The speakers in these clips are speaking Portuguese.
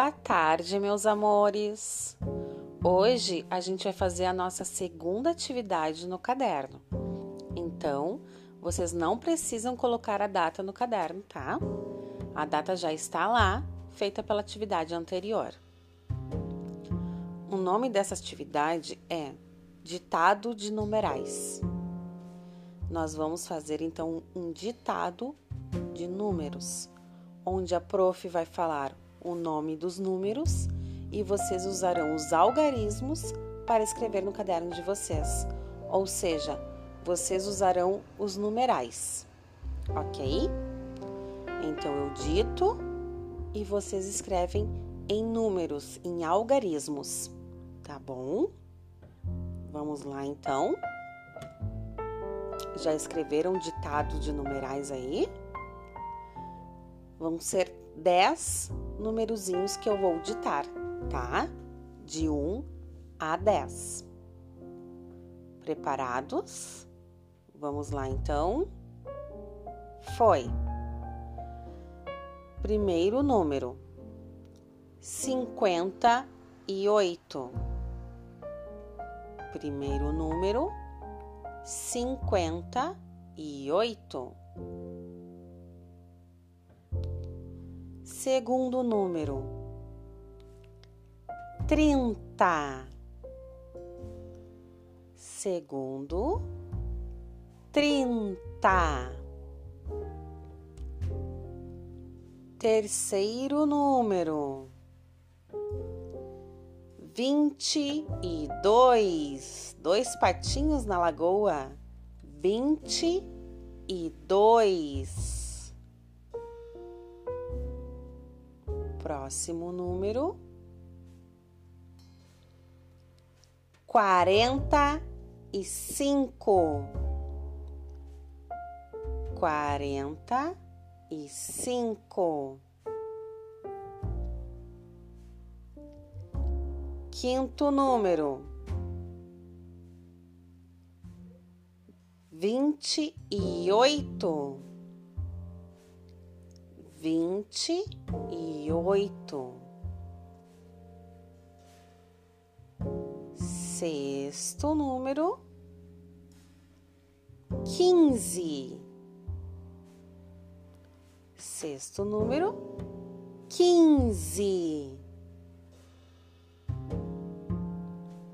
Boa tarde, meus amores! Hoje a gente vai fazer a nossa segunda atividade no caderno. Então, vocês não precisam colocar a data no caderno, tá? A data já está lá, feita pela atividade anterior. O nome dessa atividade é Ditado de Numerais. Nós vamos fazer então um ditado de números, onde a prof vai falar o nome dos números e vocês usarão os algarismos para escrever no caderno de vocês. Ou seja, vocês usarão os numerais, ok? Então eu dito e vocês escrevem em números, em algarismos, tá bom? Vamos lá então. Já escreveram ditado de numerais aí? Vão ser 10 numerozinhos que eu vou ditar, tá? De 1 a 10. Preparados? Vamos lá então. Foi. Primeiro número: 58. Primeiro número: 58. Segundo número: trinta. Segundo: trinta. Terceiro número: vinte e dois. Dois patinhos na lagoa. Vinte e dois. Próximo número. Quarenta e cinco. Quarenta e cinco. Quinto número. Vinte e oito vinte oito. Sexto número, quinze. Sexto número, quinze.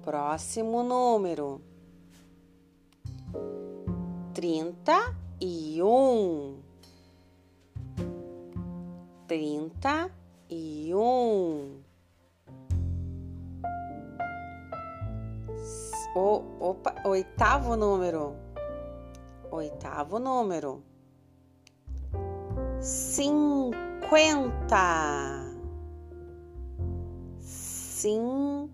Próximo número, trinta e um trinta e um. O, opa, oitavo número. Oitavo número. Cinquenta. Cinquenta.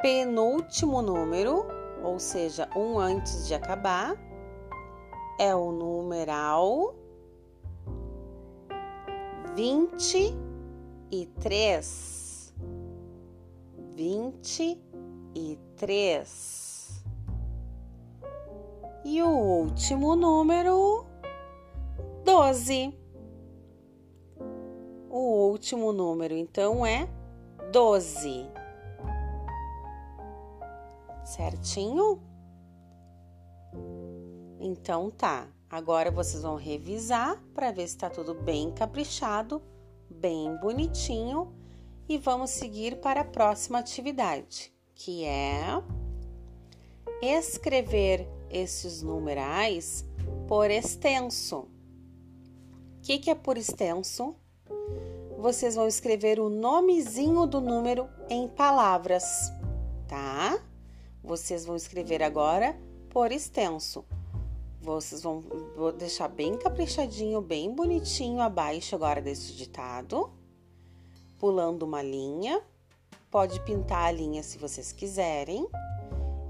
Penúltimo número, ou seja, um antes de acabar é o numeral vinte e três, vinte e três. E o último número, doze. O último número, então, é doze. Certinho? Então tá, agora vocês vão revisar para ver se está tudo bem caprichado, bem bonitinho e vamos seguir para a próxima atividade, que é escrever esses numerais por extenso. O que, que é por extenso? Vocês vão escrever o nomezinho do número em palavras, tá? Vocês vão escrever agora por extenso. Vocês vão vou deixar bem caprichadinho, bem bonitinho abaixo agora desse ditado, pulando uma linha. Pode pintar a linha se vocês quiserem.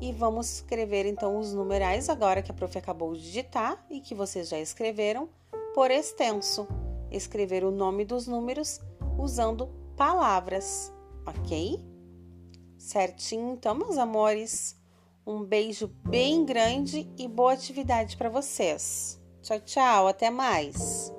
E vamos escrever então os numerais agora que a prof acabou de digitar e que vocês já escreveram por extenso. Escrever o nome dos números usando palavras, ok? Certinho, então, meus amores. Um beijo bem grande e boa atividade para vocês. Tchau, tchau, até mais.